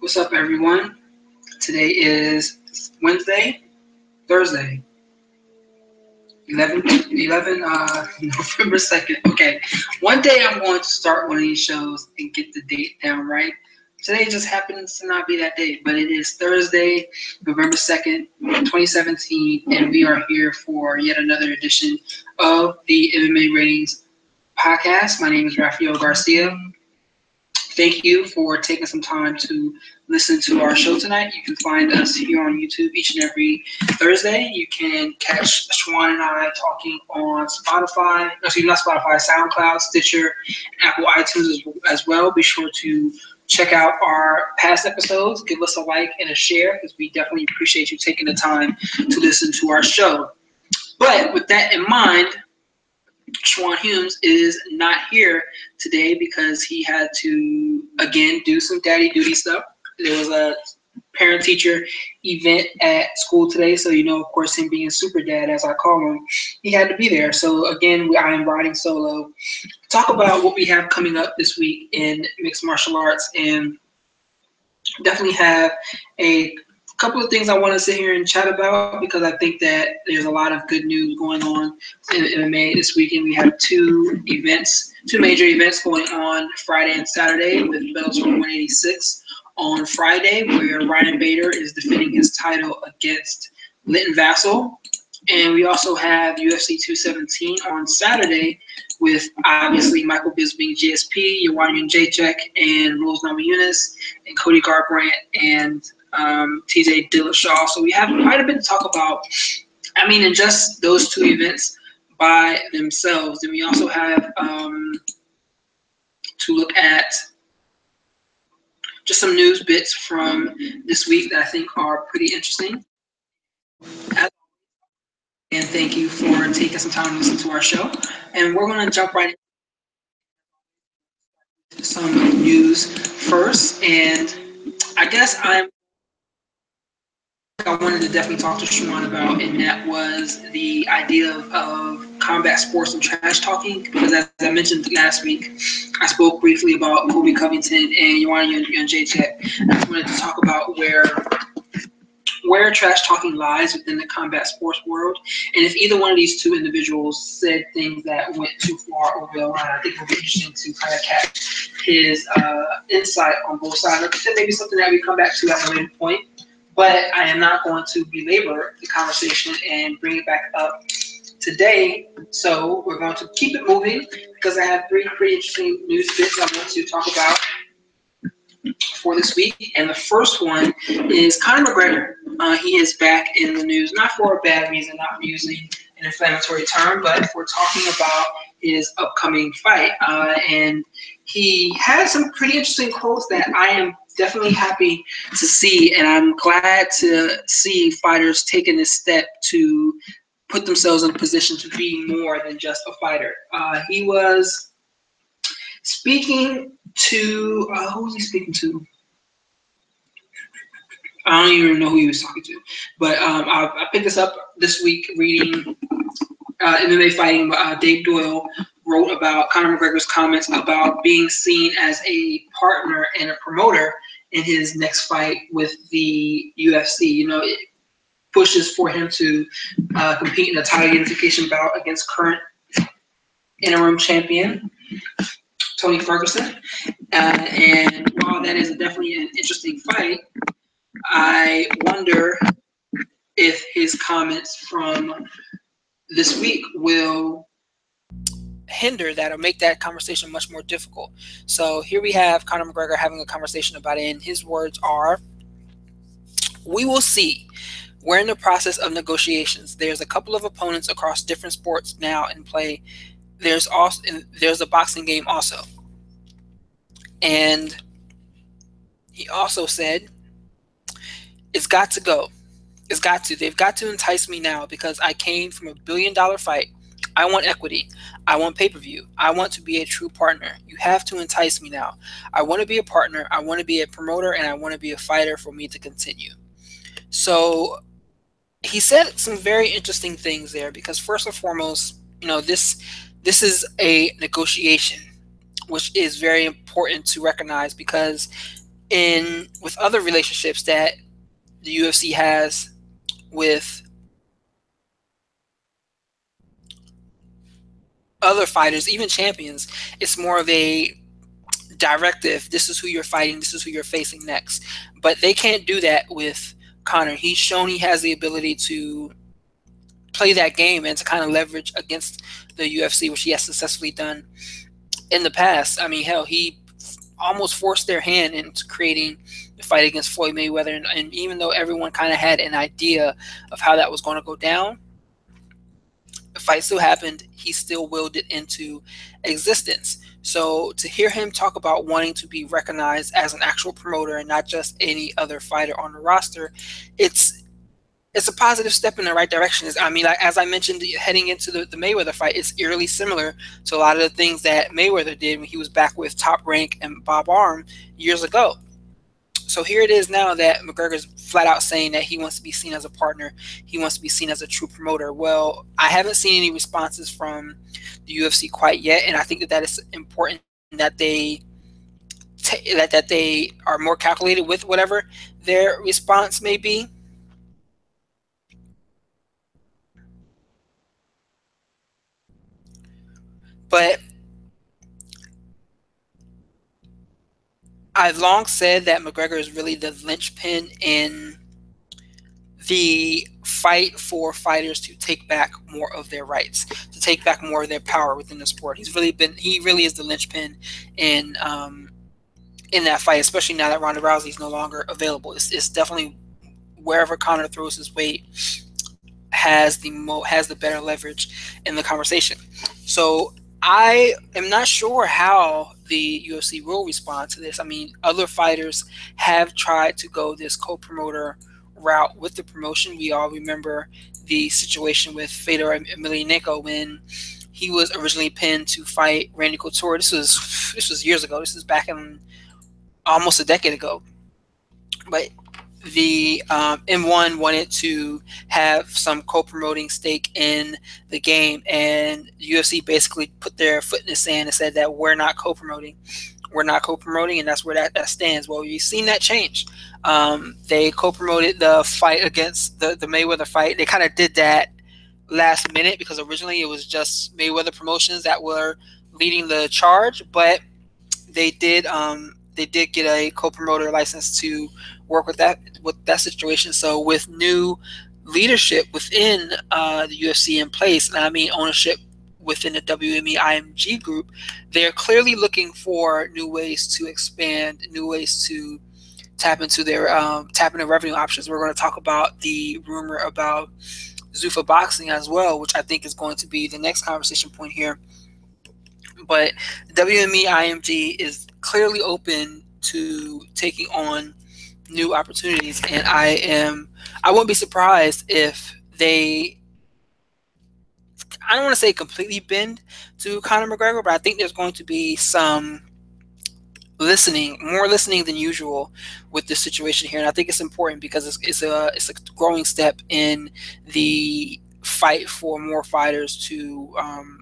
What's up, everyone? Today is Wednesday, Thursday, 11, 11 uh, November 2nd. Okay, one day I'm going to start one of these shows and get the date down right. Today just happens to not be that day, but it is Thursday, November 2nd, 2017, and we are here for yet another edition of the MMA Ratings podcast. My name is Rafael Garcia. Thank you for taking some time to listen to our show tonight. You can find us here on YouTube each and every Thursday. You can catch Schwan and I talking on Spotify, excuse me, not Spotify, SoundCloud, Stitcher, Apple iTunes as well. Be sure to check out our past episodes. Give us a like and a share because we definitely appreciate you taking the time to listen to our show. But with that in mind, Schwan Humes is not here today because he had to again do some daddy duty stuff. There was a parent teacher event at school today, so you know, of course, him being super dad, as I call him, he had to be there. So again, I am riding solo. Talk about what we have coming up this week in mixed martial arts, and definitely have a couple of things I want to sit here and chat about because I think that there's a lot of good news going on in MMA this weekend. We have two events, two major events going on Friday and Saturday with Bellator 186 on Friday, where Ryan Bader is defending his title against Linton Vassell. And we also have UFC 217 on Saturday with obviously Michael Bisping, GSP, Joanna Jędrzejczyk, and Rose Namajunas, and Cody Garbrandt, and um, TJ Dillashaw. So we have quite a bit to talk about. I mean, in just those two events by themselves. Then we also have um, to look at just some news bits from this week that I think are pretty interesting. And thank you for taking some time to listen to our show. And we're going to jump right into some news first. And I guess I'm I wanted to definitely talk to Schwan about, and that was the idea of, of, combat sports and trash talking. Because as I mentioned last week, I spoke briefly about Colby Covington and Joanna Jędrzejczyk. I just wanted to talk about where where trash talking lies within the combat sports world, and if either one of these two individuals said things that went too far over the line, I think it would be interesting to kind of catch his uh, insight on both sides. Think maybe something that we come back to at a later point but I am not going to belabor the conversation and bring it back up today. So we're going to keep it moving because I have three pretty interesting news bits I want to talk about for this week. And the first one is Conor McGregor. Uh, he is back in the news, not for a bad reason, not using an inflammatory term, but we're talking about his upcoming fight. Uh, and he had some pretty interesting quotes that I am definitely happy to see, and I'm glad to see fighters taking this step to put themselves in a position to be more than just a fighter. Uh, he was speaking to uh, who was he speaking to? I don't even know who he was talking to, but um, I, I, picked this up this week reading uh, MMA fighting. Uh, Dave Doyle wrote about Conor McGregor's comments about being seen as a partner and a promoter in his next fight with the UFC. You know, it pushes for him to uh, compete in a title unification bout against current interim champion Tony Ferguson. Uh, and while that is definitely an interesting fight, I wonder if his comments from this week will hinder that or make that conversation much more difficult. So here we have Conor McGregor having a conversation about it, and his words are We will see. We're in the process of negotiations. There's a couple of opponents across different sports now in play. There's also there's a boxing game also. And he also said, It's got to go. It's got to. They've got to entice me now because I came from a billion dollar fight I want equity. I want pay per view. I want to be a true partner. You have to entice me now. I want to be a partner. I want to be a promoter and I want to be a fighter for me to continue. So he said some very interesting things there because first and foremost, you know, this this is a negotiation, which is very important to recognize because in with other relationships that the UFC has with other fighters, even champions, it's more of a directive. This is who you're fighting. This is who you're facing next. But they can't do that with Conor. He's shown he has the ability to play that game and to kind of leverage against the UFC, which he has successfully done in the past. I mean, hell, he almost forced their hand into creating the fight against Floyd Mayweather. And, and even though everyone kind of had an idea of how that was going to go down, fight still happened. He still willed it into existence. So to hear him talk about wanting to be recognized as an actual promoter and not just any other fighter on the roster, it's it's a positive step in the right direction. I mean, like, as I mentioned, heading into the, the Mayweather fight, it's eerily similar to a lot of the things that Mayweather did when he was back with Top Rank and Bob Arum years ago. So here it is now that McGregor's flat out saying that he wants to be seen as a partner. He wants to be seen as a true promoter. Well, I haven't seen any responses from the UFC quite yet, and I think that that is important that they that that they are more calculated with whatever their response may be. But I've long said that McGregor is really the linchpin in the fight for fighters to take back more of their rights, to take back more of their power within the sport. He's really been he really is the linchpin in um, in that fight, especially now that Ronda Rousey is no longer available. It's, it's definitely wherever Conor throws his weight has the mo has the better leverage in the conversation. So I am not sure how the UFC will respond to this. I mean, other fighters have tried to go this co-promoter route with the promotion. We all remember the situation with Fedor Emelianenko when he was originally pinned to fight Randy Couture. This was this was years ago. This is back in almost a decade ago. But the um, M1 wanted to have some co-promoting stake in the game, and UFC basically put their foot in the sand and said that we're not co-promoting. We're not co-promoting, and that's where that, that stands. Well, you've seen that change. Um, they co-promoted the fight against the, the Mayweather fight. They kind of did that last minute because originally it was just Mayweather Promotions that were leading the charge, but they did um, they did get a co-promoter license to work with that with that situation. So with new leadership within uh, the UFC in place, and I mean ownership within the WME IMG group, they're clearly looking for new ways to expand, new ways to tap into their um, tap into revenue options. We're going to talk about the rumor about Zuffa Boxing as well, which I think is going to be the next conversation point here. But WME IMG is clearly open to taking on new opportunities, and I am I won't be surprised if they I don't want to say completely bend to Conor McGregor, but I think there's going to be some listening, more listening than usual with this situation here, and I think it's important because it's, it's a it's a growing step in the fight for more fighters to um,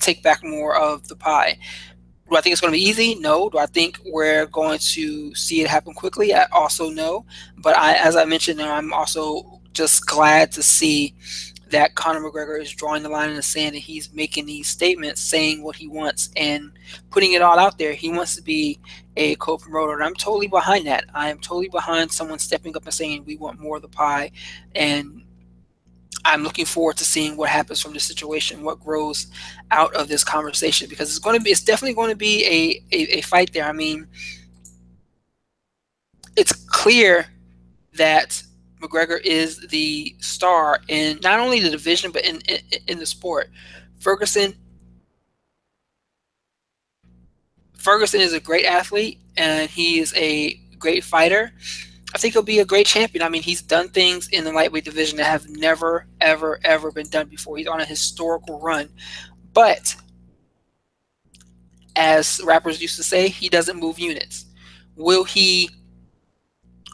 take back more of the pie. Do I think it's going to be easy? No. Do I think we're going to see it happen quickly? I also know. But I, as I mentioned, I'm also just glad to see that Conor McGregor is drawing the line in the sand and he's making these statements, saying what he wants and putting it all out there. He wants to be a co-promoter, and I'm totally behind that. I am totally behind someone stepping up and saying we want more of the pie and I'm looking forward to seeing what happens from this situation, what grows out of this conversation, because it's going to be, it's definitely going to be a, a, a fight there. I mean, it's clear that McGregor is the star in not only the division but in, in, in the sport. Ferguson Ferguson is a great athlete and he is a great fighter. I think he'll be a great champion. I mean, he's done things in the lightweight division that have never, ever, ever been done before. He's on a historical run. But as rappers used to say, he doesn't move units. Will he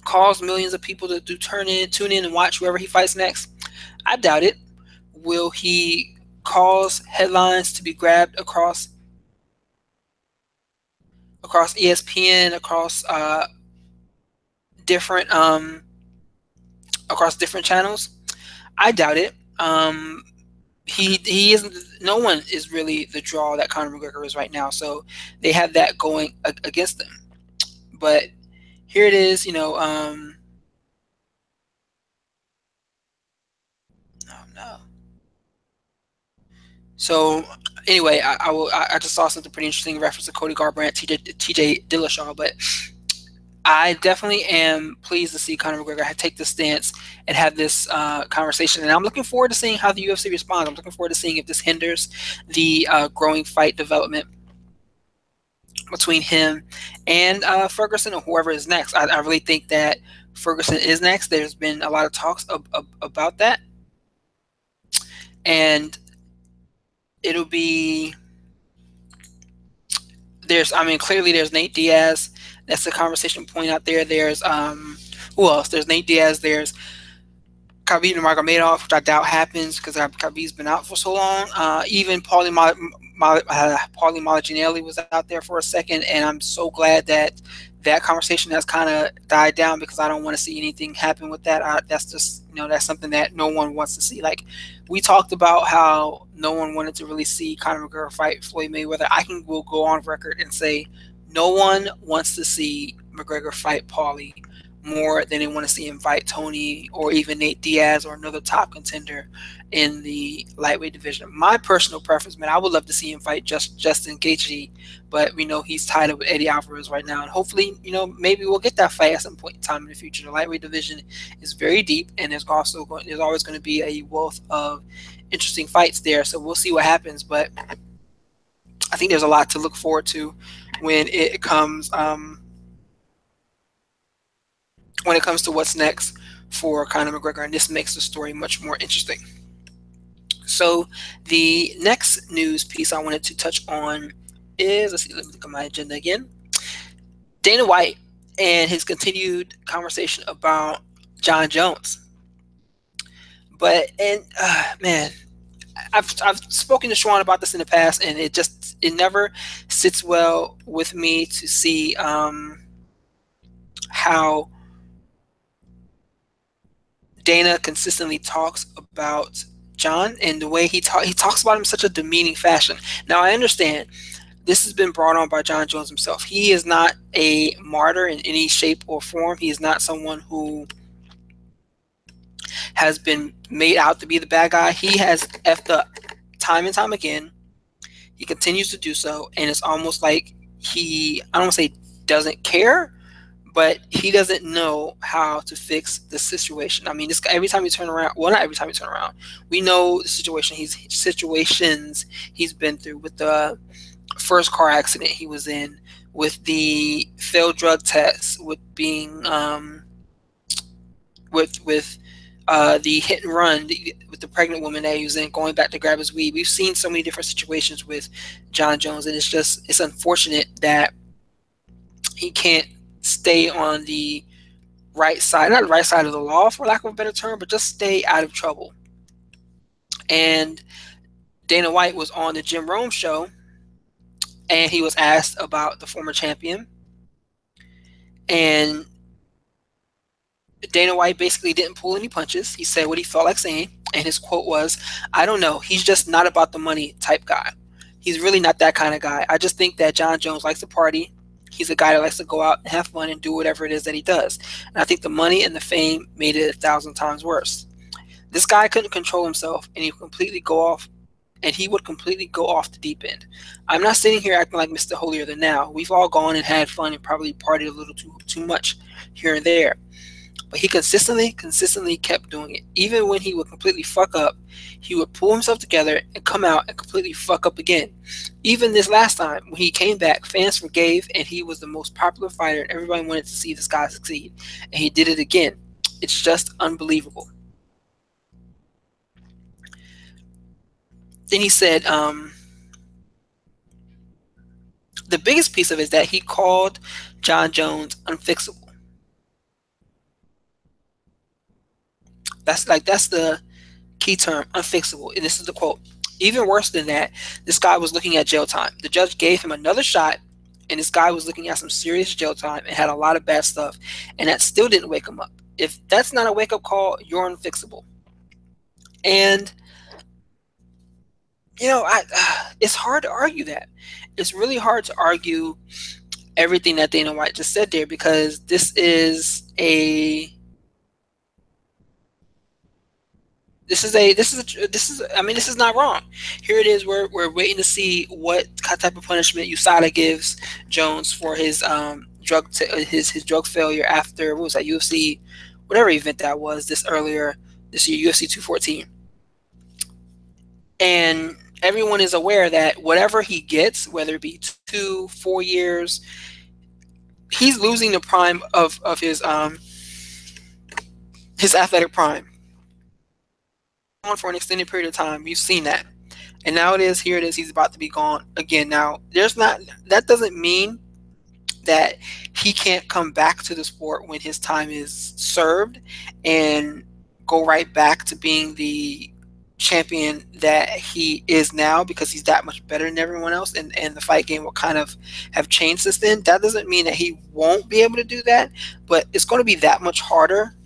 cause millions of people to do turn in, tune in, and watch whoever he fights next? I doubt it. Will he cause headlines to be grabbed across across ESPN, across uh, different um, across different channels? I doubt it. Um, he he isn't. No one is really the draw that Conor McGregor is right now. So they have that going against them. But here it is. You know. Um, no, no. So anyway, I, I, will, I, just saw something pretty interesting reference to Cody Garbrandt, TJ, TJ Dillashaw, but I definitely am pleased to see Conor McGregor take this stance and have this uh, conversation. And I'm looking forward to seeing how the UFC responds. I'm looking forward to seeing if this hinders the uh, growing fight development between him and uh, Ferguson or whoever is next. I, I, really think that Ferguson is next. There's been a lot of talks of, of, about that. And it'll be there's I mean clearly there's Nate Diaz. That's the conversation point out there. There's um who else? There's Nate Diaz. There's Khabib Nurmagomedov, which I doubt happens because Khabib's been out for so long. Uh, even Paulie Mal- Mal- uh, Paulie Malignaggi was out there for a second, and I'm so glad that that conversation has kind of died down because I don't want to see anything happen with that. I, that's just you know that's something that no one wants to see. Like we talked about how no one wanted to really see Conor McGregor fight Floyd Mayweather. I can will go on record and say no one wants to see McGregor fight Paulie more than they want to see him fight Tony or even Nate Diaz or another top contender in the lightweight division. My personal preference, man, I would love to see him fight just Justin Gaethje, but we know he's tied up with Eddie Alvarez right now, and hopefully, you know, maybe we'll get that fight at some point in time in the future. The lightweight division is very deep, and there's also going, there's always going to be a wealth of interesting fights there. So we'll see what happens, but I think there's a lot to look forward to when it comes. Um, when it comes to what's next for Conor McGregor, and this makes the story much more interesting. So, the next news piece I wanted to touch on is let's see, let me look at my agenda again. Dana White and his continued conversation about John Jones. But and uh, man, I've I've spoken to Sean about this in the past, and it just it never sits well with me to see um, how Dana consistently talks about John and the way he talk he talks about him in such a demeaning fashion. Now I understand this has been brought on by John Jones himself. He is not a martyr in any shape or form. He is not someone who has been made out to be the bad guy. He has effed up time and time again. He continues to do so, and it's almost like he I don't want to say doesn't care, but he doesn't know how to fix the situation. I mean, this every time you turn around, well, not every time you turn around, we know the situation he's situations he's been through with the first car accident he was in, with the failed drug test, with being um, with with uh, the hit and run the pregnant woman that he was in, going back to grab his weed. We've seen so many different situations with John Jones, and it's just it's unfortunate that he can't stay on the right side, not the right side of the law, for lack of a better term, but just stay out of trouble. And Dana White was on the Jim Rome show, and he was asked about the former champion. And Dana White basically didn't pull any punches. He said what he felt like saying, and his quote was, I don't know. He's just not about the money type guy. He's really not that kind of guy. I just think that John Jones likes to party he's a guy that likes to go out and have fun and do whatever it is that he does. And I think the money and the fame made it a thousand times worse. This guy couldn't control himself and he completely go off and he would completely go off the deep end. I'm not sitting here acting like Mr. Holier than now. We've all gone and had fun and probably partied a little too too much here and there. But he consistently, consistently kept doing it. Even when he would completely fuck up, he would pull himself together and come out and completely fuck up again. Even this last time, when he came back, fans forgave and he was the most popular fighter and everybody wanted to see this guy succeed. And he did it again. It's just unbelievable. Then he said, um, the biggest piece of it is that he called John Jones unfixable. That's like that's the key term, unfixable. And this is the quote. Even worse than that, this guy was looking at jail time. The judge gave him another shot and this guy was looking at some serious jail time and had a lot of bad stuff, and that still didn't wake him up. If that's not a wake up call, you're unfixable. And you know, I it's hard to argue that. It's really hard to argue everything that Dana White just said there because this is a this is a this is a, this is I mean this is not wrong. Here it is. We're we're waiting to see what type of punishment USADA gives Jones for his um drug t- his his drug failure after what was that UFC whatever event that was this earlier this year UFC 214. And everyone is aware that whatever he gets, whether it be two, four years, he's losing the prime of of his um his athletic prime on for an extended period of time. You've seen that. And now it is, here it is, he's about to be gone again. Now, there's not, that doesn't mean that he can't come back to the sport when his time is served and go right back to being the champion that he is now because he's that much better than everyone else and, and the fight game will kind of have changed since then. That doesn't mean that he won't be able to do that, but it's going to be that much harder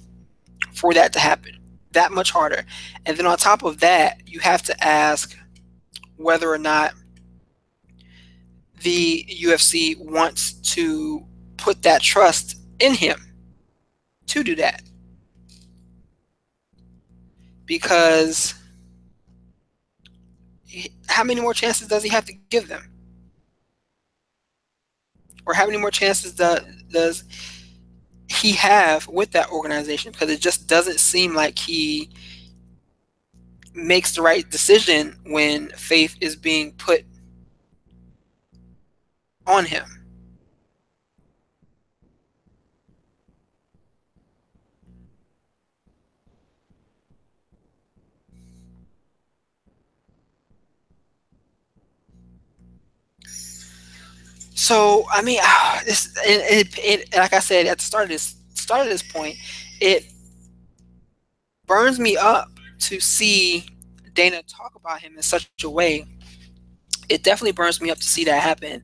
for that to happen that much harder. And then on top of that, you have to ask whether or not the UFC wants to put that trust in him to do that. Because how many more chances does he have to give them? Or how many more chances does, he have with that organization because it just doesn't seem like he makes the right decision when faith is being put on him. So I mean, this it, it, it, like I said at the start of this start of this point, it burns me up to see Dana talk about him in such a way. It definitely burns me up to see that happen,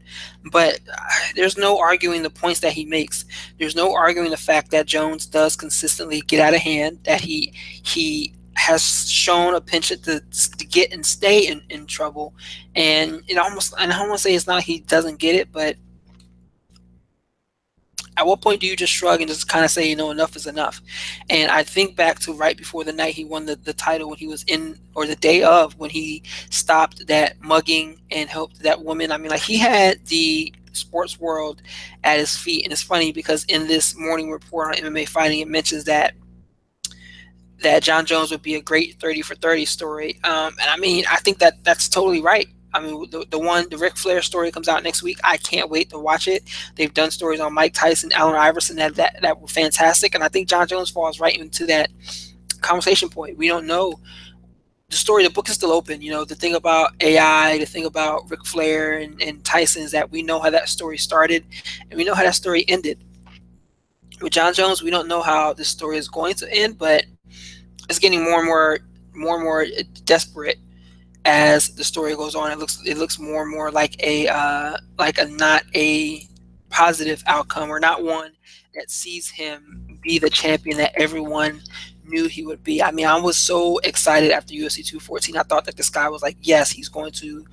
but there's no arguing the points that he makes. There's no arguing the fact that Jones does consistently get out of hand. That he he has shown a penchant to get and stay in, in trouble. And it almost, and I to say it's not he doesn't get it, but at what point do you just shrug and just kind of say, you know, enough is enough? And I think back to right before the night he won the, the title when he was in, or the day of when he stopped that mugging and helped that woman. I mean, like he had the sports world at his feet. And it's funny because in this morning report on MMA fighting, it mentions that that John Jones would be a great 30 for 30 story. Um, and I mean, I think that that's totally right. I mean, the, the one, the Ric Flair story comes out next week. I can't wait to watch it. They've done stories on Mike Tyson, Allen Iverson that, that, that were fantastic. And I think John Jones falls right into that conversation point. We don't know the story, the book is still open. You know, the thing about AI, the thing about Ric Flair and, and Tyson is that we know how that story started and we know how that story ended. With John Jones, we don't know how this story is going to end, but it's getting more and more more and more desperate as the story goes on. It looks it looks more and more like a uh, like a not a positive outcome or not one that sees him be the champion that everyone knew he would be. I mean, I was so excited after UFC 214. I thought that this guy was like, yes, he's going to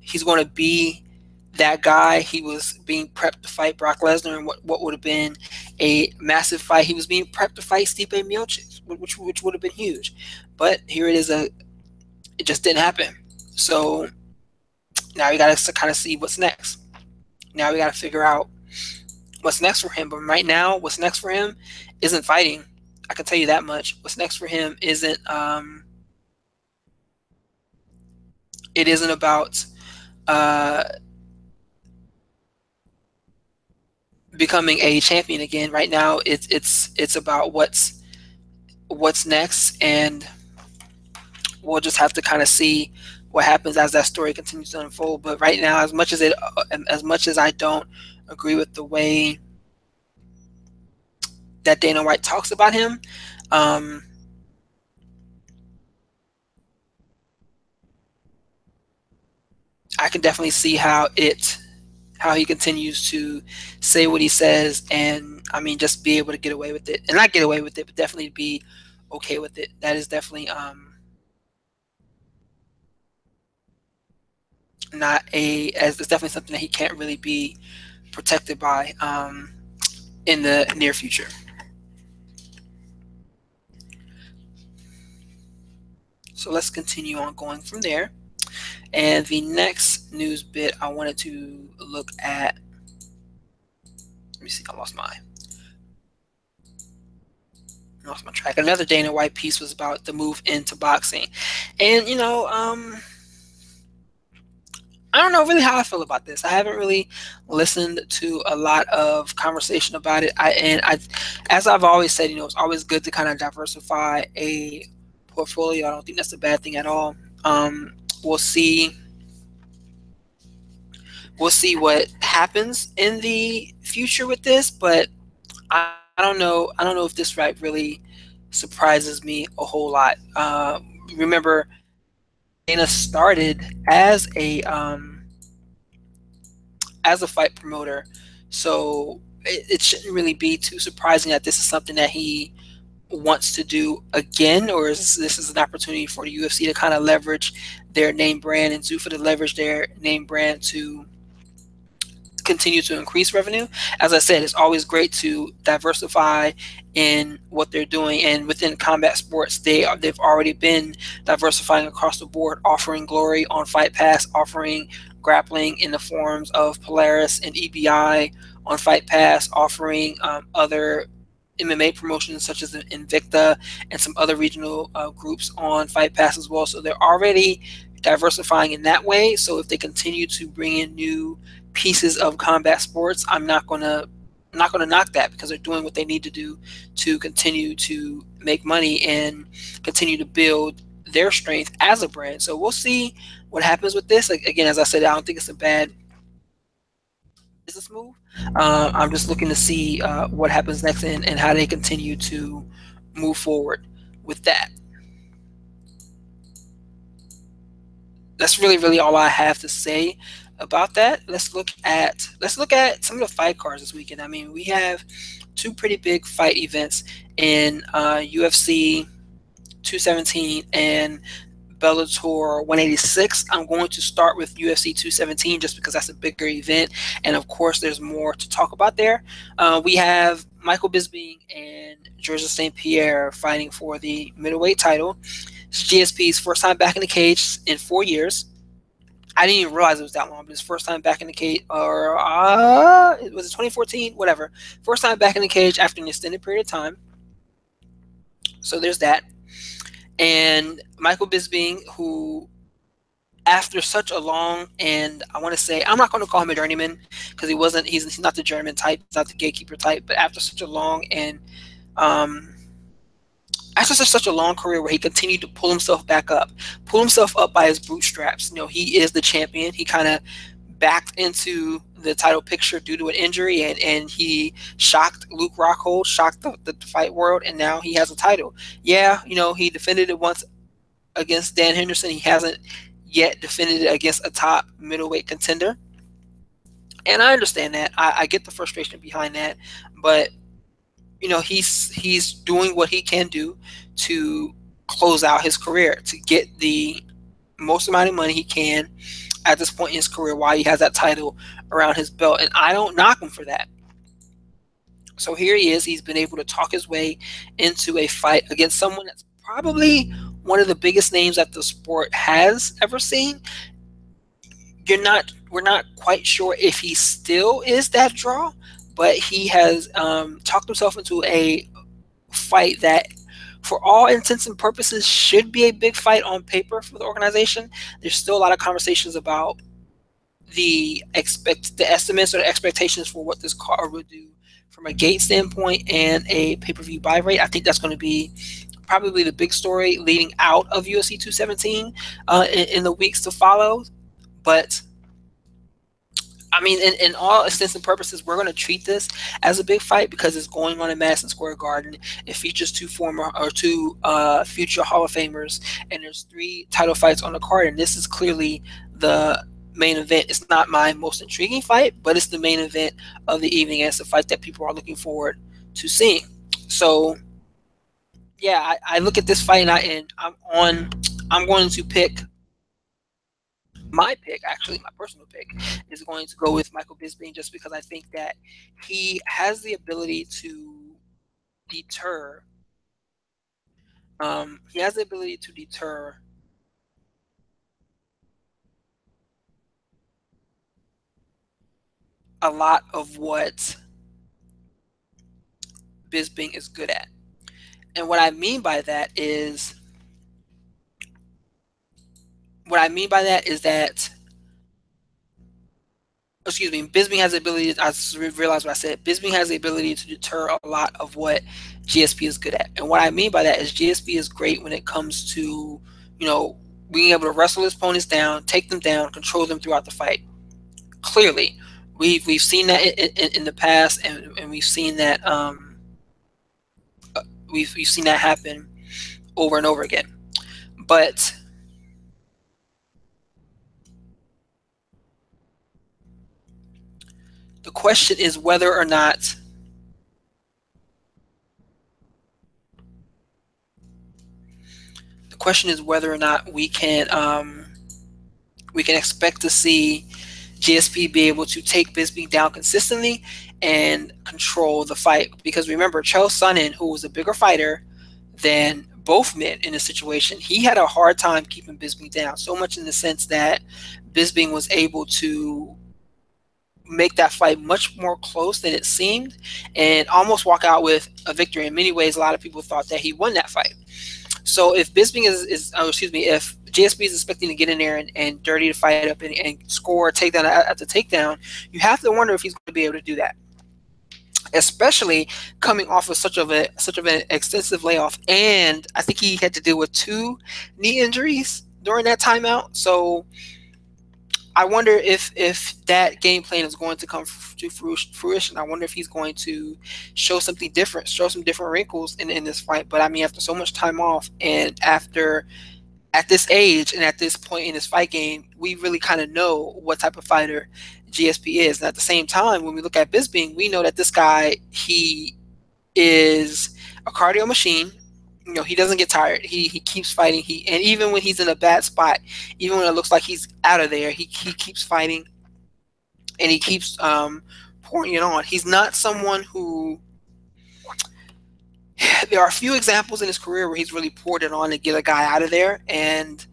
he's going to be that guy. He was being prepped to fight Brock Lesnar and what, what would have been a massive fight. He was being prepped to fight Stipe Miocic, which which would have been huge. But here it is a it just didn't happen. So now we got to kind of see what's next. Now we got to figure out what's next for him. But right now, what's next for him isn't fighting. I can tell you that much. What's next for him isn't um, it isn't about uh, becoming a champion again. Right now, it's it's it's about what's what's next, and we'll just have to kind of see what happens as that story continues to unfold. But right now, as much as it, as much as I don't agree with the way that Dana White talks about him, um, I can definitely see how it how he continues to say what he says and I mean just be able to get away with it and not get away with it but definitely be okay with it. That is definitely um not a as it's definitely something that he can't really be protected by um in the near future. So let's continue on going from there. And the next news bit I wanted to look at, let me see, I lost my, lost my track. Another Dana White piece was about the move into boxing. And, you know, um, I don't know really how I feel about this. I haven't really listened to a lot of conversation about it. I and I, as I've always said, you know, it's always good to kind of diversify a portfolio. I don't think that's a bad thing at all. Um, we'll see we'll see what happens in the future with this but I, I don't know i don't know if this right really surprises me a whole lot. Uh, remember dana started as a um, as a fight promoter. So it, it shouldn't really be too surprising that this is something that he wants to do again, or is this is an opportunity for the UFC to kind of leverage their name brand and Zuffa to leverage their name brand to continue to increase revenue? As I said, it's always great to diversify in what they're doing, and within combat sports, they are, they've already been diversifying across the board, offering Glory on Fight Pass, offering grappling in the forms of Polaris and EBI on Fight Pass, offering um, other MMA promotions such as Invicta and some other regional uh, groups on Fight Pass as well. So they're already diversifying in that way. So if they continue to bring in new pieces of combat sports, I'm not gonna I'm not gonna knock that because they're doing what they need to do to continue to make money and continue to build their strength as a brand. So we'll see what happens with this. Like, again, as I said, I don't think it's a bad business move. Uh, I'm just looking to see uh, what happens next and, and how they continue to move forward with that. That's really, really all I have to say about that. Let's look at let's look at some of the fight cards this weekend. I mean, we have two pretty big fight events in uh, UFC 217 and Bellator 186. I'm going to start with UFC 217 just because that's a bigger event, and of course, there's more to talk about there. Uh, we have Michael Bisping and Georges St. Pierre fighting for the middleweight title. It's GSP's first time back in the cage in four years. I didn't even realize it was that long, but his first time back in the cage, or uh, was it 2014? Whatever. First time back in the cage after an extended period of time. So there's that and Michael Bisping, who after such a long and I want to say I'm not going to call him a journeyman because he wasn't he's, he's not the journeyman type he's not the gatekeeper type but after such a long and um, after such, a long career where he continued to pull himself back up pull himself up by his bootstraps you know he is the champion he kind of backed into the title picture due to an injury, and, and he shocked Luke Rockhold, shocked the, the fight world, and now he has a title. Yeah, you know, he defended it once against Dan Henderson. He hasn't yet defended it against a top middleweight contender. And I understand that. I, I get the frustration behind that, but you know, he's he's doing what he can do to close out his career, to get the most amount of money he can at this point in his career while he has that title around his belt. And I don't knock him for that. So here he is. He's been able to talk his way into a fight against someone that's probably one of the biggest names that the sport has ever seen. You're not, we're not quite sure if he still is that draw, but he has um, talked himself into a fight that for all intents and purposes, should be a big fight on paper for the organization. There's still a lot of conversations about the expect the estimates or the expectations for what this card would do from a gate standpoint and a pay-per-view buy rate. I think that's going to be probably the big story leading out of UFC 217 uh, in, in the weeks to follow. But I mean, in, in all extents and purposes, we're going to treat this as a big fight because it's going on in Madison Square Garden. It features two former or two uh, future Hall of Famers, and there's three title fights on the card. And this is clearly the main event. It's not my most intriguing fight, but it's the main event of the evening. And it's a fight that people are looking forward to seeing. So, yeah, I, I look at this fight and, I, and I'm on. I'm going to pick my pick, actually, my personal pick, is going to go with Michael Bisping just because I think that he has the ability to deter. Um, he has the ability to deter a lot of what Bisping is good at. And what I mean by that is what I mean by that is that excuse me, Bisping has the ability. I realized what I said. Bisping has the ability to deter a lot of what GSP is good at, and what I mean by that is GSP is great when it comes to you know being able to wrestle his opponents down, take them down, control them throughout the fight. Clearly, we've we've seen that in, in, in the past, and, and we've seen that um, uh, we've we've seen that happen over and over again. But The question is whether or not the question is whether or not we can um, we can expect to see GSP be able to take Bisping down consistently and control the fight. Because remember, Chael Sonnen, who was a bigger fighter than both men in a situation, he had a hard time keeping Bisping down. So much in the sense that Bisping was able to make that fight much more close than it seemed and almost walk out with a victory. In many ways, a lot of people thought that he won that fight. So if Bisping is, is oh, excuse me, if GSP is expecting to get in there and, and dirty to fight up and, and score takedown after takedown, you have to wonder if he's going to be able to do that. Especially coming off of such of a such of an extensive layoff, and I think he had to deal with two knee injuries during that timeout. So I wonder if if that game plan is going to come to fruition. I wonder if he's going to show something different, show some different wrinkles in, in this fight. But I mean, after so much time off, and after at this age and at this point in this fight game, we really kind of know what type of fighter GSP is. And at the same time, when we look at Bisping, we know that this guy he is a cardio machine you know he doesn't get tired. He he keeps fighting. He and even when he's in a bad spot, even when it looks like he's out of there, he he keeps fighting, and he keeps um, pouring it on. He's not someone who. There are a few examples in his career where he's really poured it on to get a guy out of there, and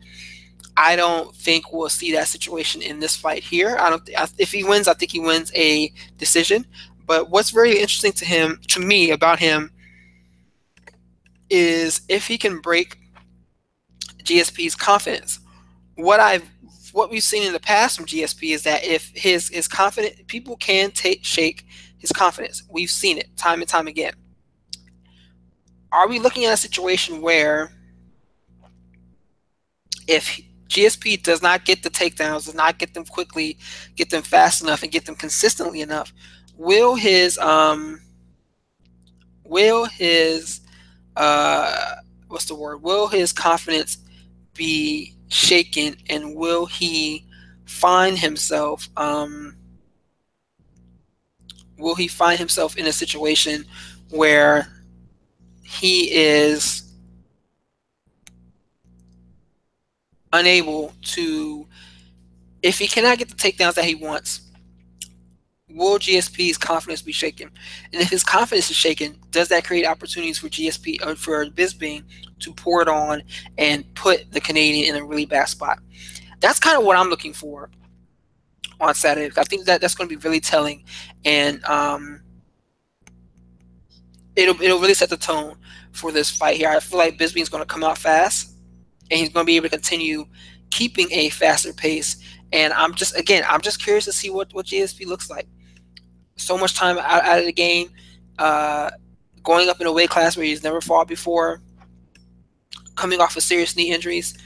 I don't think we'll see that situation in this fight here. I don't. Th- if he wins, I think he wins a decision. But what's very interesting to him, to me, about him is if he can break GSP's confidence. What I've what we've seen in the past from GSP is that if his his confident people can take shake his confidence. We've seen it time and time again. Are we looking at a situation where if GSP does not get the takedowns, does not get them quickly, get them fast enough, and get them consistently enough, will his um will his uh, what's the word? Will his confidence be shaken, and will he find himself? Um, will he find himself in a situation where he is unable to, if he cannot get the takedowns that he wants, will GSP's confidence be shaken? And if his confidence is shaken, does that create opportunities for GSP or uh, for Bisping to pour it on and put the Canadian in a really bad spot? That's kind of what I'm looking for on Saturday. I think that that's going to be really telling, and um, it'll it'll really set the tone for this fight here. I feel like Bisping is going to come out fast, and he's going to be able to continue keeping a faster pace. And I'm just again, I'm just curious to see what what GSP looks like so much time out, out of the game, uh, going up in a weight class where he's never fought before, coming off of serious knee injuries.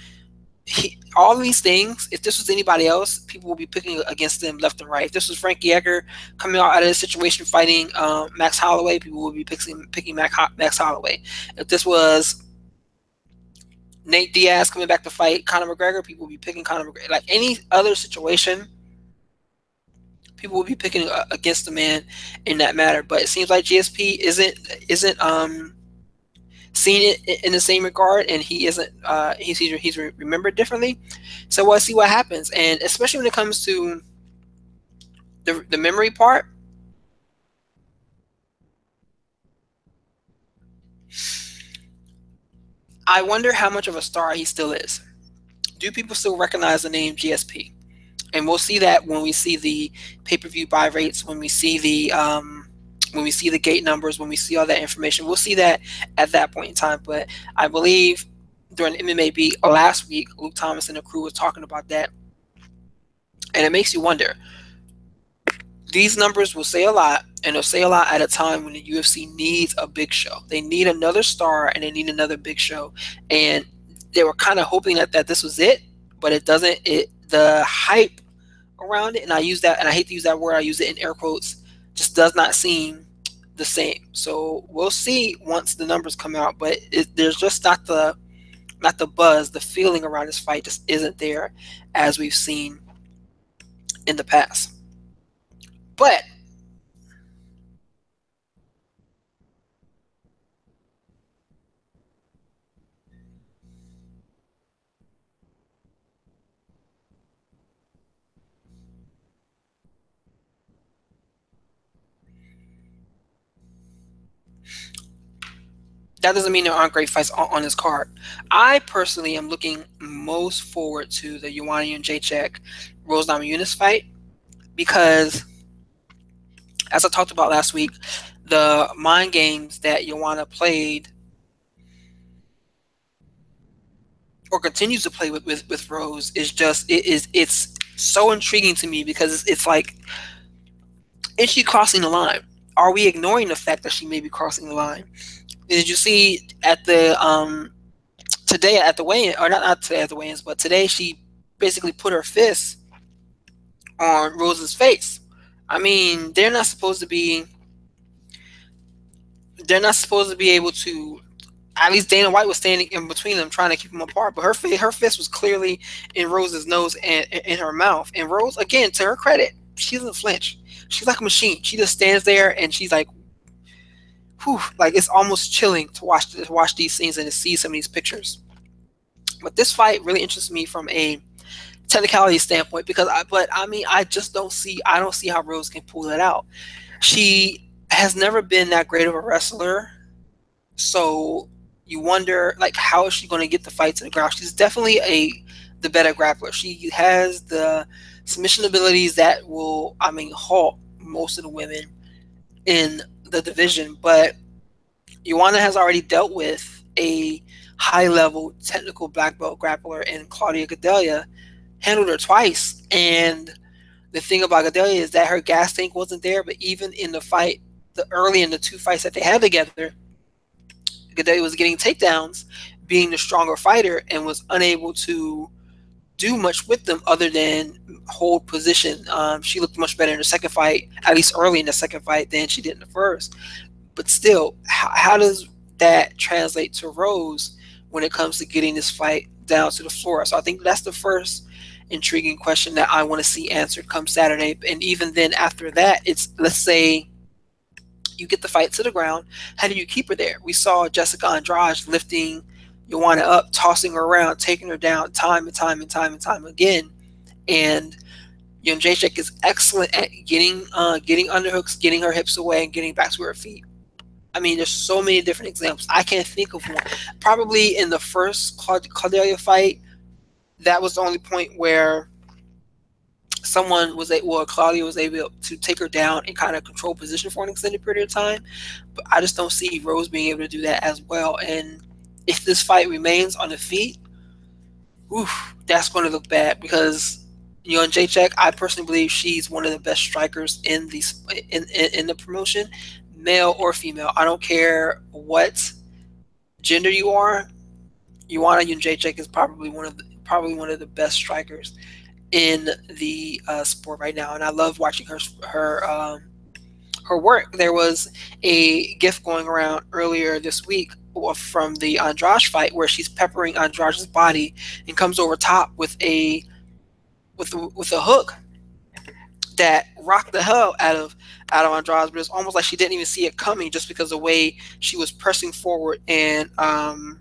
He, all these things, if this was anybody else, people would be picking against them left and right. If this was Frankie Edgar coming out, of this situation fighting um, Max Holloway, people would be picking picking Max, Max Holloway. If this was Nate Diaz coming back to fight Conor McGregor, people would be picking Conor McGregor. Like any other situation, people will be picking uh, against the man in that matter. But it seems like GSP isn't isn't um seen it in the same regard, and he isn't uh, he's he's remembered differently. So we'll see what happens, and especially when it comes to the the memory part. I wonder how much of a star he still is. Do people still recognize the name GSP? And we'll see that when we see the pay-per-view buy rates, when we see the um, when we see the gate numbers, when we see all that information. We'll see that at that point in time. But I believe during MMA Beat last week, Luke Thomas and the crew was talking about that. And it makes you wonder. These numbers will say a lot, and they'll say a lot at a time when the UFC needs a big show. They need another star and they need another big show. And they were kind of hoping that, that this was it, but it doesn't. It the hype around it, and I use that, and I hate to use that word, I use it in air quotes, just does not seem the same. So we'll see once the numbers come out, but it, there's just not the not the buzz, the feeling around this fight just isn't there as we've seen in the past. But that doesn't mean there aren't great fights on, on, this card. I personally am looking most forward to the Joanna Jędrzejczyk Rose Namajunas fight because, as I talked about last week, the mind games that Joanna played or continues to play with, with, with Rose is just it is it's so intriguing to me because it's, it's like is she crossing the line? Are we ignoring the fact that she may be crossing the line? Did you see at the um today at the weigh-in or not not today at the weigh-ins, but today she basically put her fist on Rose's face. I mean, they're not supposed to be they're not supposed to be able to at least Dana White was standing in between them trying to keep them apart, but her her fist was clearly in Rose's nose and in her mouth. And Rose, again, to her credit, she doesn't flinch. She's like a machine. She just stands there and she's like, whew, like it's almost chilling to watch to watch these scenes and to see some of these pictures. But this fight really interests me from a technicality standpoint because I but I mean I just don't see I don't see how Rose can pull it out. She has never been that great of a wrestler. So you wonder like how is she going to get the fight to the ground? She's definitely a the better grappler. She has the submission abilities that will I mean halt most of the women in the division, but Joanna has already dealt with a high level technical black belt grappler in Claudia Gadelha, handled her twice. And the thing about Gadelha is that her gas tank wasn't there, but even in the fight, the early in the two fights that they had together, Gadelha was getting takedowns, being the stronger fighter, and was unable to do much with them other than hold position. Um, she looked much better in the second fight, at least early in the second fight, than she did in the first. But still, how, how does that translate to Rose when it comes to getting this fight down to the floor? So I think that's the first intriguing question that I want to see answered come Saturday. And even then, after that, it's let's say you get the fight to the ground. How do you keep her there? We saw Jessica Andrade lifting Joanna up, tossing her around, taking her down time and time and time and time again. And you know, Jacek is excellent at getting uh, getting underhooks, getting her hips away, and getting back to her feet. I mean, there's so many different examples. I can't think of one. Probably in the first Claudia fight, that was the only point where someone was able, well, Claudia was able to take her down and kind of control position for an extended period of time. But I just don't see Rose being able to do that as well. And if this fight remains on the feet, oof, that's going to look bad because you Jacek, I personally believe she's one of the best strikers in these in, in, in the promotion, male or female. I don't care what gender you are. Joanna Jędrzejczyk is probably one of the, probably one of the best strikers in the uh, sport right now, and I love watching her her um, her work. There was a gift going around earlier this week from the Andrade fight where she's peppering Andrade's body and comes over top with a with with a hook that rocked the hell out of out of Andrade, but it's almost like she didn't even see it coming just because the way she was pressing forward and um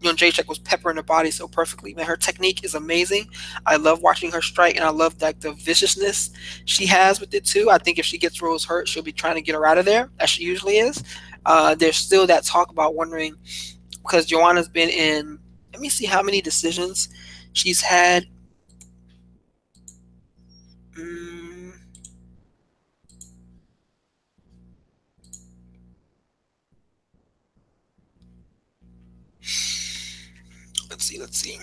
you know, Jacek was peppering her body so perfectly. Man, her technique is amazing. I love watching her strike, and I love like the viciousness she has with it too. I think if she gets Rose hurt, she'll be trying to get her out of there, as she usually is. Uh, there's still that talk about wondering because Joanna's been in. Let me see how many decisions she's had. Mm. Let's see. Let's see.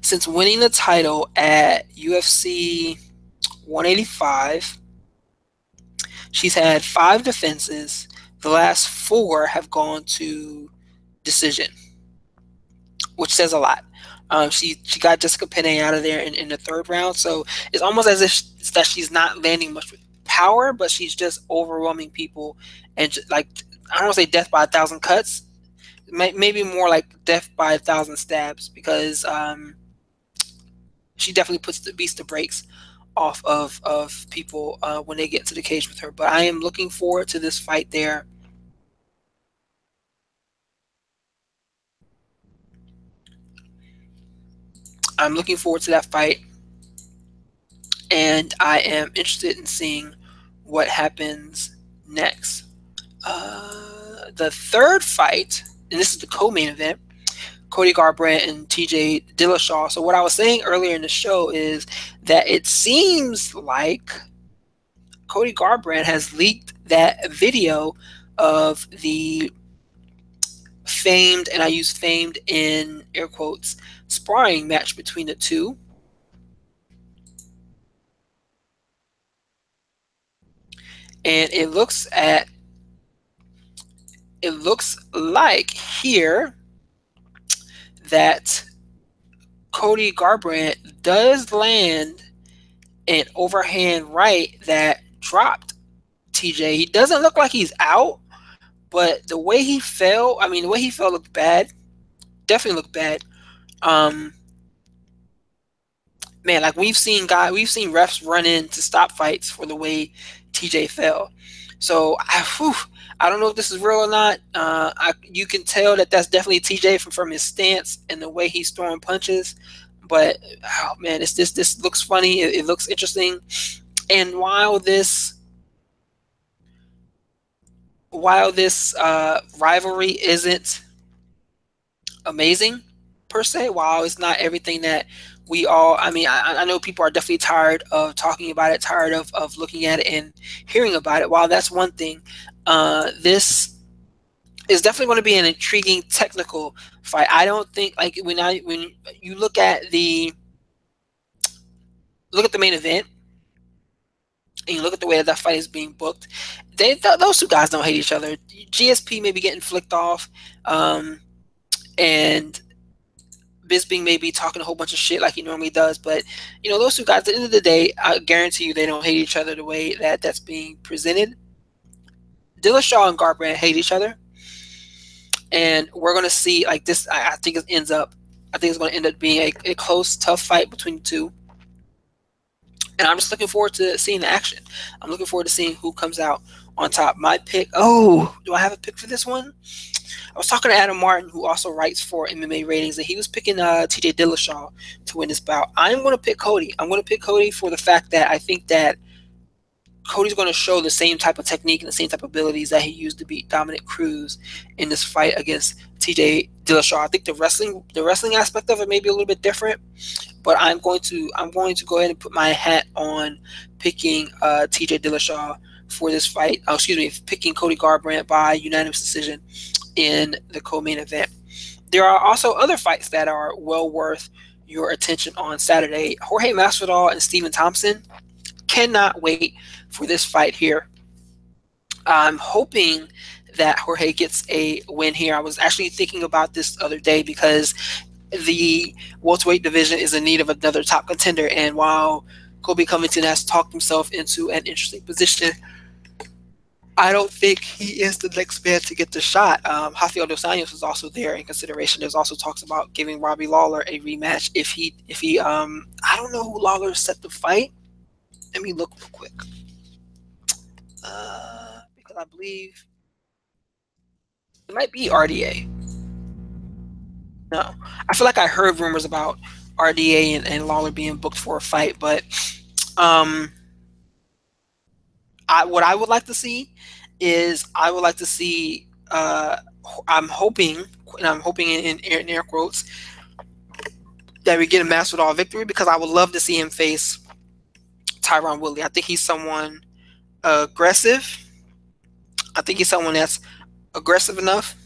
Since winning the title at UFC 185 She's had five defenses. The last four have gone to decision, which says a lot. Um, she she got Jessica Penne out of there in, in the third round, so it's almost as if it's that she's not landing much with power, but she's just overwhelming people and just, like I don't want to say death by a thousand cuts, maybe more like death by a thousand stabs because um, she definitely puts the beast to brakes off of of people uh, when they get into the cage with her. But I am looking forward to this fight there. I'm looking forward to that fight, and I am interested in seeing what happens next. Uh, the third fight, and this is the co-main event, Cody Garbrandt and TJ Dillashaw. So what I was saying earlier in the show is that it seems like Cody Garbrandt has leaked that video of the famed, and I use famed in air quotes, sparring match between the two. And it looks at it looks like here that Cody Garbrandt does land an overhand right that dropped TJ. He doesn't look like he's out, but the way he fell, I mean, the way he fell looked bad. Definitely looked bad. Um, man, like we've seen guy, we've seen refs run in to stop fights for the way TJ fell. So I, whew, I don't know if this is real or not. Uh, I, you can tell that that's definitely TJ from, from his stance and the way he's throwing punches. But oh man, it's this this looks funny. It, it looks interesting. And while this while this uh, rivalry isn't amazing per se, while it's not everything that we all i mean I, I, know people are definitely tired of talking about it tired of, of looking at it and hearing about it while that's one thing uh, this is definitely going to be an intriguing technical fight. I don't think like when I when you look at the look at the main event and you look at the way that that fight is being booked, they th- those two guys don't hate each other. GSP may be getting flicked off, um, and Bisping may be talking a whole bunch of shit like he normally does, but you know those two guys. At the end of the day, I guarantee you they don't hate each other the way that that's being presented. Dillashaw and Garbrandt hate each other, and we're gonna see like this. I, I think it ends up. I think it's gonna end up being a, a close, tough fight between the two. And I'm just looking forward to seeing the action. I'm looking forward to seeing who comes out on top. My pick. Oh, do I have a pick for this one? I was talking to Adam Martin, who also writes for MMA Ratings, and he was picking uh, TJ Dillashaw to win this bout. I'm going to pick Cody. I'm going to pick Cody for the fact that I think that Cody's going to show the same type of technique and the same type of abilities that he used to beat Dominick Cruz in this fight against TJ Dillashaw. I think the wrestling the wrestling aspect of it may be a little bit different, but I'm going to I'm going to go ahead and put my hat on picking uh, TJ Dillashaw for this fight. Oh, excuse me, picking Cody Garbrandt by unanimous decision in the co-main event. There are also other fights that are well worth your attention on Saturday. Jorge Masvidal and Stephen Thompson cannot wait for this fight here. I'm hoping that Jorge gets a win here. I was actually thinking about this other day because the welterweight division is in need of another top contender. And while Colby Covington has talked himself into an interesting position. I don't think he is the next man to get the shot. Um, Rafael dos Anjos is also there in consideration. There's also talks about giving Robbie Lawler a rematch if he if he um I don't know who Lawler set the fight. Let me look real quick. Uh, because I believe it might be RDA. No, I feel like I heard rumors about RDA and, and Lawler being booked for a fight, but um, I what I would like to see is I would like to see. Uh, I'm hoping, and I'm hoping in, in air quotes, that we get a Masvidal victory because I would love to see him face Tyron Woodley. I think he's someone aggressive. I think he's someone that's aggressive enough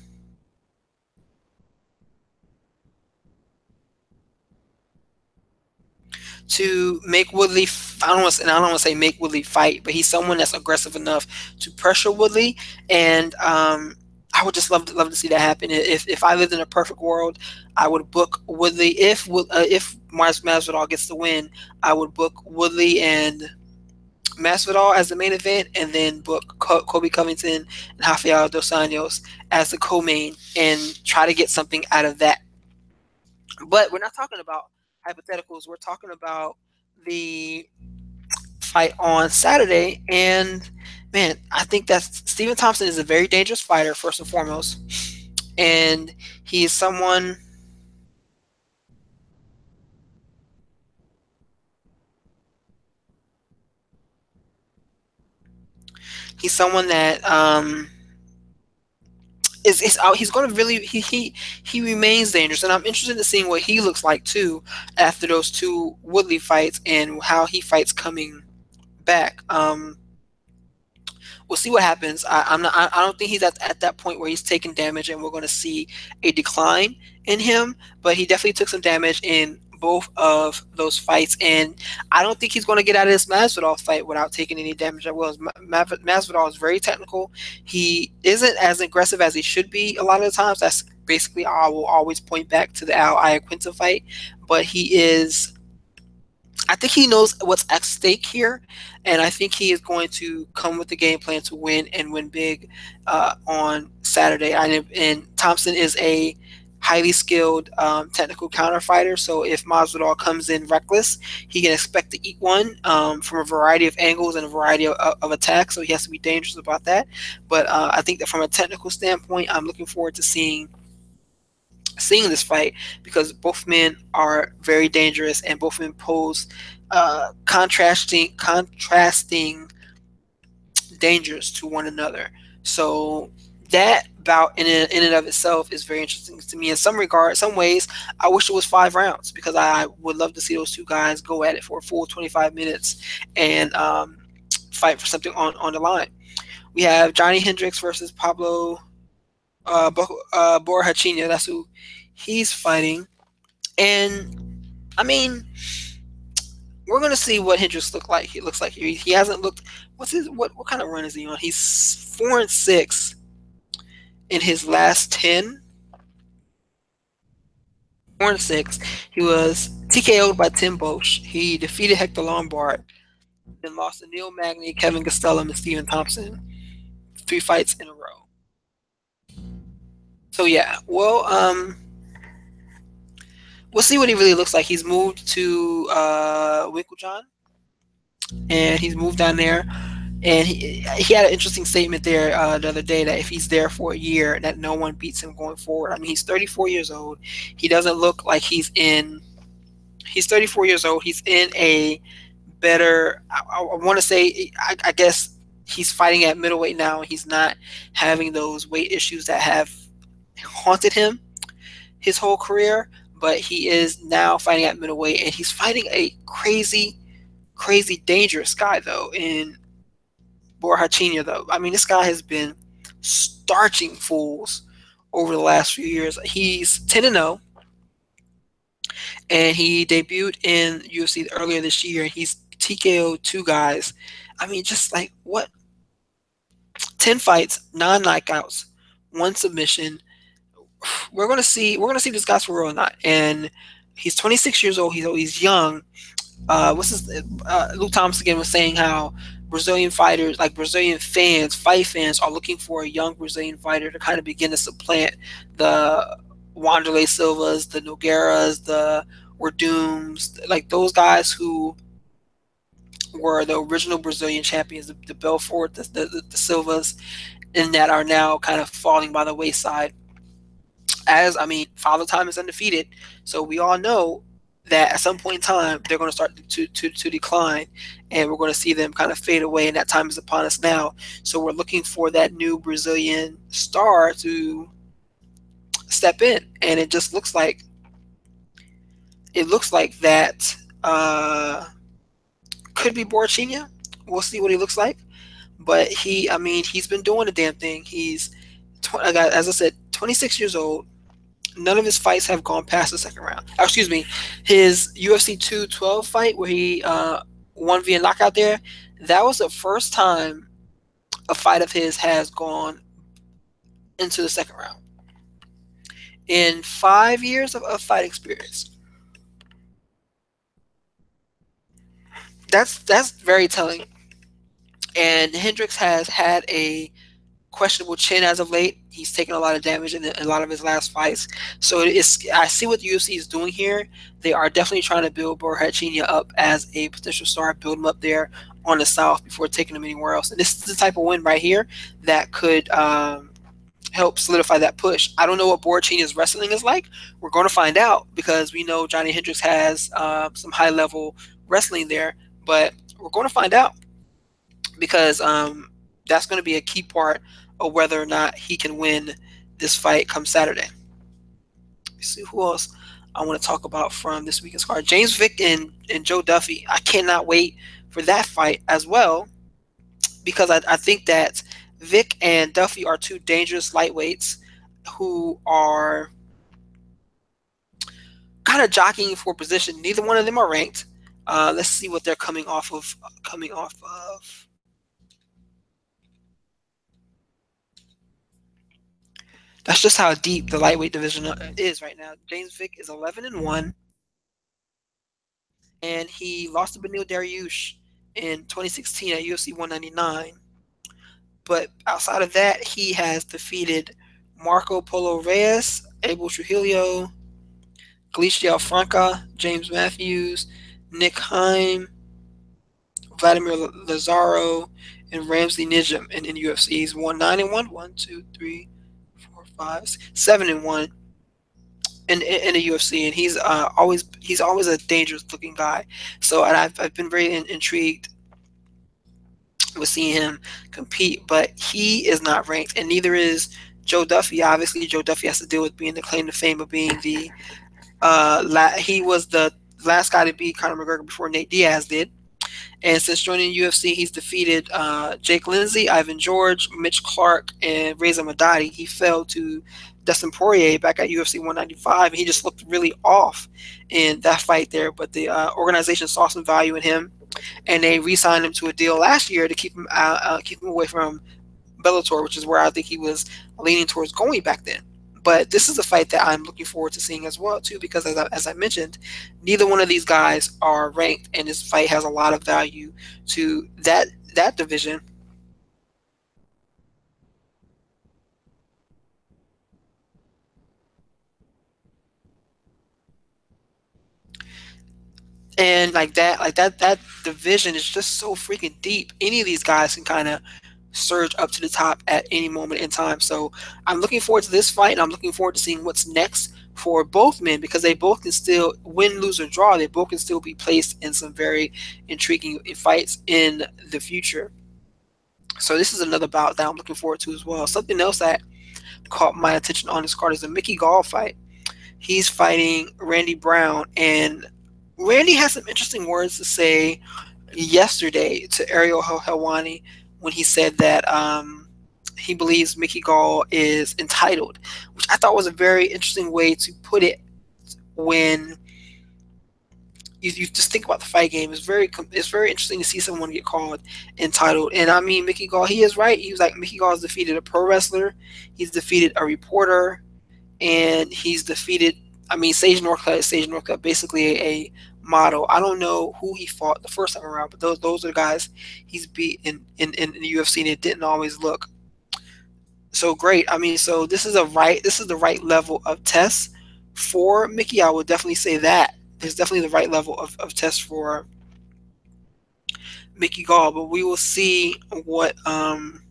to make Woodley. I don't want to, I don't want to say make Woodley fight, but he's someone that's aggressive enough to pressure Woodley, and um, I would just love to love to see that happen. If if I lived in a perfect world, I would book Woodley. If uh, if Mars Masvidal gets the win, I would book Woodley and Masvidal as the main event, and then book Colby Covington and Rafael dos Anjos as the co-main, and try to get something out of that. But we're not talking about hypotheticals. We're talking about the fight on Saturday, and man, I think that Stephen Thompson is a very dangerous fighter, first and foremost, and he's someone. He's someone that um, is, is. He's going to really he, he he remains dangerous, and I'm interested in seeing what he looks like too after those two Woodley fights and how he fights coming back. Um, we'll see what happens. I, am not. I, don't think he's at, at that point where he's taking damage, and we're going to see a decline in him. But he definitely took some damage in both of those fights, and I don't think he's going to get out of this Masvidal fight without taking any damage. At well, Masvidal is very technical. He isn't as aggressive as he should be a lot of the times. That's basically I will always point back to the Al Iaquinta fight, but he is. I think he knows what's at stake here, and I think he is going to come with the game plan to win and win big uh, on Saturday. And, and Thompson is a highly skilled um, technical counter fighter. So if Masvidal comes in reckless, he can expect to eat one um, from a variety of angles and a variety of, of, attacks. So he has to be dangerous about that. But uh, I think that from a technical standpoint, I'm looking forward to seeing seeing this fight because both men are very dangerous and both men pose uh, contrasting contrasting dangers to one another. So that bout in, in and of itself is very interesting to me. In some regard, some ways, I wish it was five rounds because I would love to see those two guys go at it for a full 25 minutes and um, fight for something on, on the line. We have Johnny Hendricks versus Paulo uh, uh, Borrachinha. That's who he's fighting. And, I mean, we're gonna see what Hendricks look like. He looks like he, he hasn't looked. What's his what? What kind of run is he on? He's four and six in his last 10 4 and 6 he was TKO'd by Tim Boetsch he defeated Hector Lombard then lost to Neil Magny Kevin Gastelum and Stephen Thompson. Three fights in a row. So yeah. Well um we'll see what he really looks like. He's moved to uh Winkeljohn and he's moved down there and he, he had an interesting statement there uh, the other day that if he's there for a year, that no one beats him going forward. I mean, he's 34 years old. He doesn't look like he's in. He's 34 years old. He's in a better. I, I want to say. I, I guess he's fighting at middleweight now. He's not having those weight issues that have haunted him his whole career. But he is now fighting at middleweight, and he's fighting a crazy, crazy dangerous guy though. In Borrachinha, though. I mean, this guy has been starching fools over the last few years. He's 10 and 0, and he debuted in UFC earlier this year. He's TKO two guys. I mean, just like what? 10 fights, nine knockouts, one submission. We're gonna see. We're gonna see if this guy's for real or not. And he's 26 years old. He's he's young, uh, what's this? Uh, Luke Thomas again was saying how Brazilian fighters, like Brazilian fans, fight fans, are looking for a young Brazilian fighter to kind of begin to supplant the Wanderlei Silvas, the Nogueiras, the Werdums, like those guys who were the original Brazilian champions, the, the Belfort, the, the, the Silvas, and that are now kind of falling by the wayside. As I mean, Father Time is undefeated, so we all know that at some point in time they're going to start to, to, to decline and we're going to see them kind of fade away and that time is upon us now so we're looking for that new brazilian star to step in and it just looks like it looks like that uh, could be Borrachinha. We'll see what he looks like. But he, I mean, he's been doing the damn thing. He's, as I said, 26 years old. None of his fights have gone past the second round. Oh, excuse me, his UFC 212 fight where he uh, won via knockout there, that was the first time a fight of his has gone into the second round. In five years of, of fight experience, that's that's very telling. And Hendricks has had a questionable chin as of late. He's taken a lot of damage in, a lot of his last fights. So it's I see what the UFC is doing here. They are definitely trying to build Borrachinha up as a potential star, build him up there on the South before taking him anywhere else. And this is the type of win right here that could um, help solidify that push. I don't know what Borrachinha's wrestling is like. We're going to find out because we know Johnny Hendricks has uh, some high level wrestling there but we're going to find out because um, that's going to be a key part of whether or not he can win this fight come Saturday. Let's see who else I want to talk about from this weekend's card. James Vick and, and Joe Duffy. I cannot wait for that fight as well because I, I think that Vick and Duffy are two dangerous lightweights who are kind of jockeying for position. Neither one of them are ranked. Uh, let's see what they're coming off of. Coming off of. That's just how deep the lightweight division uh, is right now. James Vick is 11 and one, and he lost to Beneil Dariush in 2016 at UFC 199. But outside of that, he has defeated Marco Polo Reyes, Abel Trujillo, Glaico França, James Matthews, Nick Hein, Vladimir Lazaro, and Ramsey Nijem And in UFC. He's won nine and one, one, two, three, four, five, seven and one in, in, in the UFC, and he's uh, always he's always a dangerous looking guy. So and I've I've been very in, intrigued with seeing him compete, but he is not ranked, and neither is Joe Duffy. Obviously, Joe Duffy has to deal with being the claim to fame of being the uh, la- he was the last guy to beat Conor McGregor before Nate Diaz did. And since joining UFC, he's defeated uh, Jake Lindsey, Ivan Jorge, Mitch Clarke, and Reza Madadi. He fell to Dustin Poirier back at UFC 195, and he just looked really off in that fight there. But the uh, organization saw some value in him, and they re-signed him to a deal last year to keep him uh, uh keep him away from Bellator, which is where I think he was leaning towards going back then. But this is a fight that I'm looking forward to seeing as well too, because as I, as I mentioned, neither one of these guys are ranked, and this fight has a lot of value to that that division. and like that like that that division is just so freaking deep any of these guys can kind of surge up to the top at any moment in time. So I'm looking forward to this fight, and I'm looking forward to seeing what's next for both men because they both can still win, lose, or draw. They both can still be placed in some very intriguing fights in the future. So this is another bout that I'm looking forward to as well. Something else that caught my attention on this card is the Mickey Gall fight. He's fighting Randy Brown, and Randy has some interesting words to say yesterday to Ariel Helwani when he said that um, he believes Mickey Gall is entitled, which I thought was a very interesting way to put it. When you, you just think about the fight game, it's very it's very interesting to see someone get called entitled. And I mean, Mickey Gall, he is right. He was like Mickey Gall has defeated a pro wrestler, he's defeated a reporter, and he's defeated. I mean, Sage Northcutt Sage Northcutt, basically a, a model. I don't know who he fought the first time around, but those those are guys he's beat in in, in the UFC, and it didn't always look so great. I mean, so this is a right this is the right level of test for Mickey. I would definitely say that there's definitely the right level of, of test for Mickey Gall, but we will see what um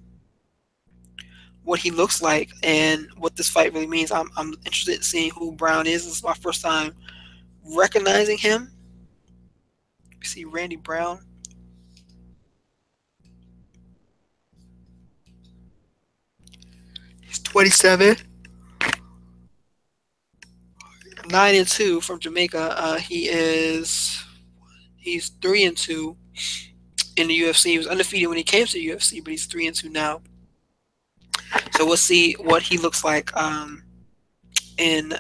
what he looks like and what this fight really means. I'm, I'm interested in seeing who Brown is. This is my first time recognizing him. See Randy Brown. He's 27. 9 and 2 from Jamaica. Uh, he is he's 3 and 2 in the UFC. He was undefeated when he came to the UFC, but he's 3 and 2 now. So we'll see what he looks like um, in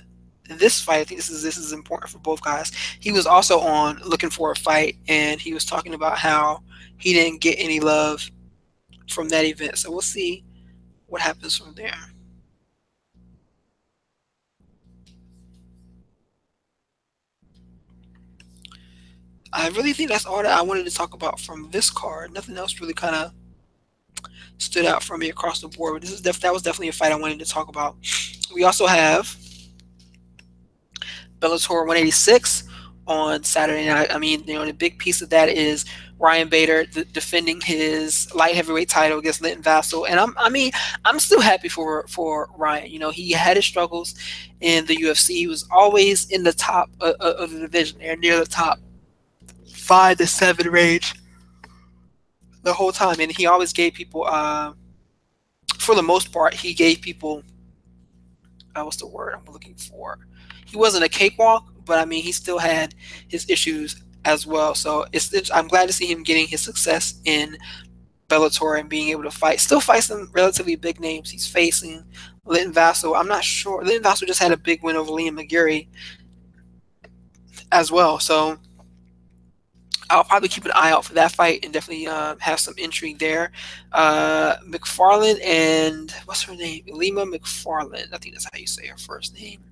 this fight. I think this is this is important for both guys. He was also on looking for a fight, and he was talking about how he didn't get any love from that event. So we'll see what happens from there. I really think that's all that I wanted to talk about from this card. Nothing else really kind of stood out for me across the board. But this is def- that was definitely a fight I wanted to talk about. We also have Bellator 186 on Saturday night. I mean, you know, the big piece of that is Ryan Bader defending his light heavyweight title against Linton Vassell, and I'm, I mean, I'm still happy for for Ryan. You know, he had his struggles in the UFC. He was always in the top of, of the division, or near the top five to seven range the whole time, and he always gave people, uh, for the most part, he gave people. Uh, what's the word I'm looking for? He wasn't a cakewalk, but I mean, he still had his issues as well. So it's, it's I'm glad to see him getting his success in Bellator and being able to fight. Still fights some relatively big names. He's facing Linton Vassell. I'm not sure. Linton Vassell just had a big win over Liam McGeary as well. So I'll probably keep an eye out for that fight and definitely uh, have some intrigue there. Uh, Macfarlane and what's her name? Lima McFarland. I think that's how you say her first name.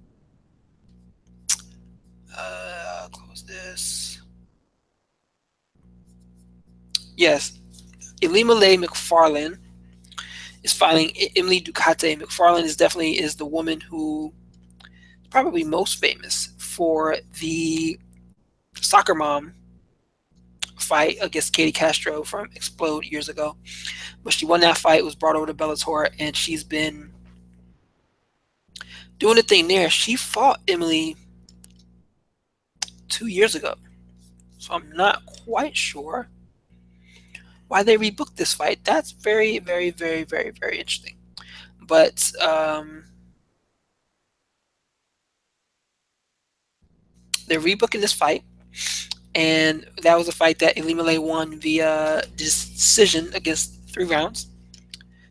Uh, close this. Yes, Ilima-Lei Macfarlane is fighting Emily Ducote. Macfarlane is definitely is the woman who is probably most famous for the soccer mom fight against Katie Castro from Xplode years ago. But she won that fight, was brought over to Bellator, and she's been doing the thing there. She fought Emily two years ago. So I'm not quite sure why they rebooked this fight. That's very, very, very, very, very interesting. But um, they're rebooking this fight and that was a fight that Ilima-Lei won via decision against three rounds,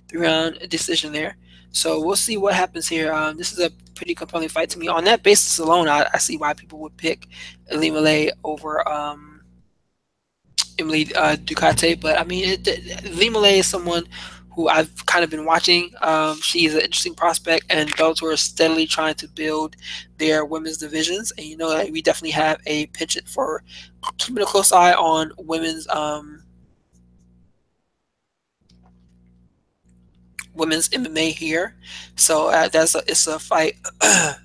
three round decision there. So we'll see what happens here. Um, this is a pretty compelling fight to me. On that basis alone, I, I see why people would pick Ilima-Lei over um, Emily uh, Ducote. But I mean, it, is someone who I've kind of been watching. Um, she's an interesting prospect, and Bellator is steadily trying to build their women's divisions. And you know that we definitely have a penchant for keeping a close eye on women's um, women's MMA here. So uh, that's a, it's a fight. it's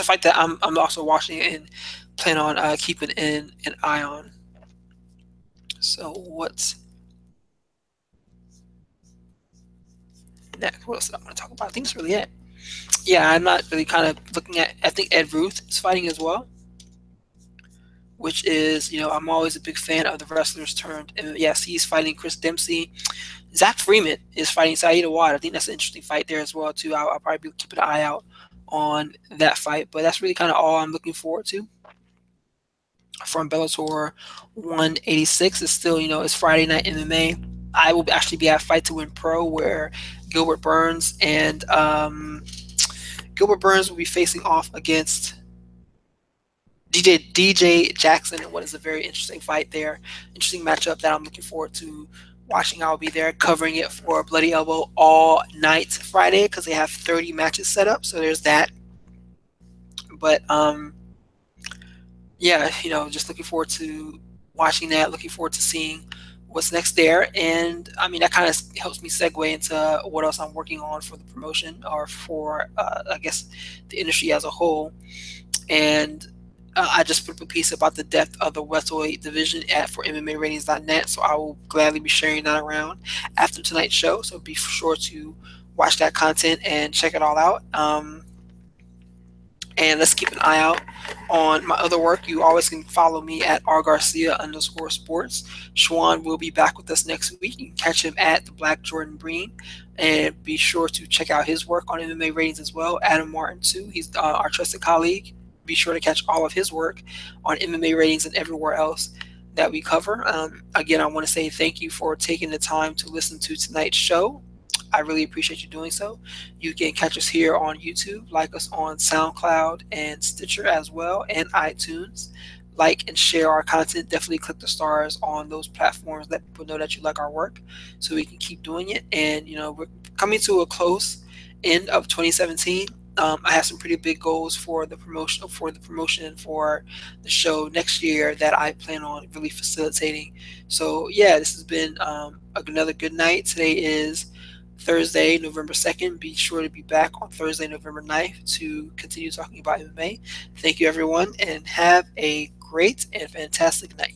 a fight that I'm I'm also watching and plan on uh, keeping an an eye on. So what's next? What else I want to talk about? I think that's really it. Yeah, I'm not really kind of looking at. I think Ed Ruth is fighting as well, which is you know I'm always a big fan of the wrestlers turned. Yes, he's fighting Chris Dempsey. Zach Freeman is fighting Saad Awad. I think that's an interesting fight there as well too. I'll, I'll probably be keeping an eye out on that fight, but that's really kind of all I'm looking forward to from Bellator 186. It's still you know it's Friday night MMA. I will actually be at Fight to Win Pro where Gilbert Burns, and um, Gilbert Burns will be facing off against DJ DJ Jackson in what is a very interesting fight there. Interesting matchup that I'm looking forward to watching. I'll be there covering it for Bloody Elbow all night Friday because they have 30 matches set up. So there's that. But um, yeah, you know, just looking forward to watching that. Looking forward to seeing what's next there. And I mean, that kind of helps me segue into what else I'm working on for the promotion or for, uh, I guess, the industry as a whole. And uh, I just put up a piece about the depth of the welterweight division at for MMAratings.net. So I will gladly be sharing that around after tonight's show. So be sure to watch that content and check it all out. Um, and let's keep an eye out on my other work. You always can follow me at R Garcia underscore sports. Schwan will be back with us next week. You can catch him at the Black Jordan Breen. And be sure to check out his work on MMA ratings as well. Adam Martin, too. He's uh, our trusted colleague. Be sure to catch all of his work on MMA ratings and everywhere else that we cover. Um, again, I want to say thank you for taking the time to listen to tonight's show. I really appreciate you doing so. You can catch us here on YouTube, like us on SoundCloud and Stitcher as well, and iTunes. Like and share our content. Definitely click the stars on those platforms. Let people know that you like our work, so we can keep doing it. And you know, we're coming to a close end of 2017. Um, I have some pretty big goals for the promotion for the promotion for the show next year that I plan on really facilitating. So yeah, this has been um, another good night. Today is Thursday, November 2nd. Be sure to be back on Thursday, November 9th to continue talking about MMA. Thank you, everyone, and have a great and fantastic night.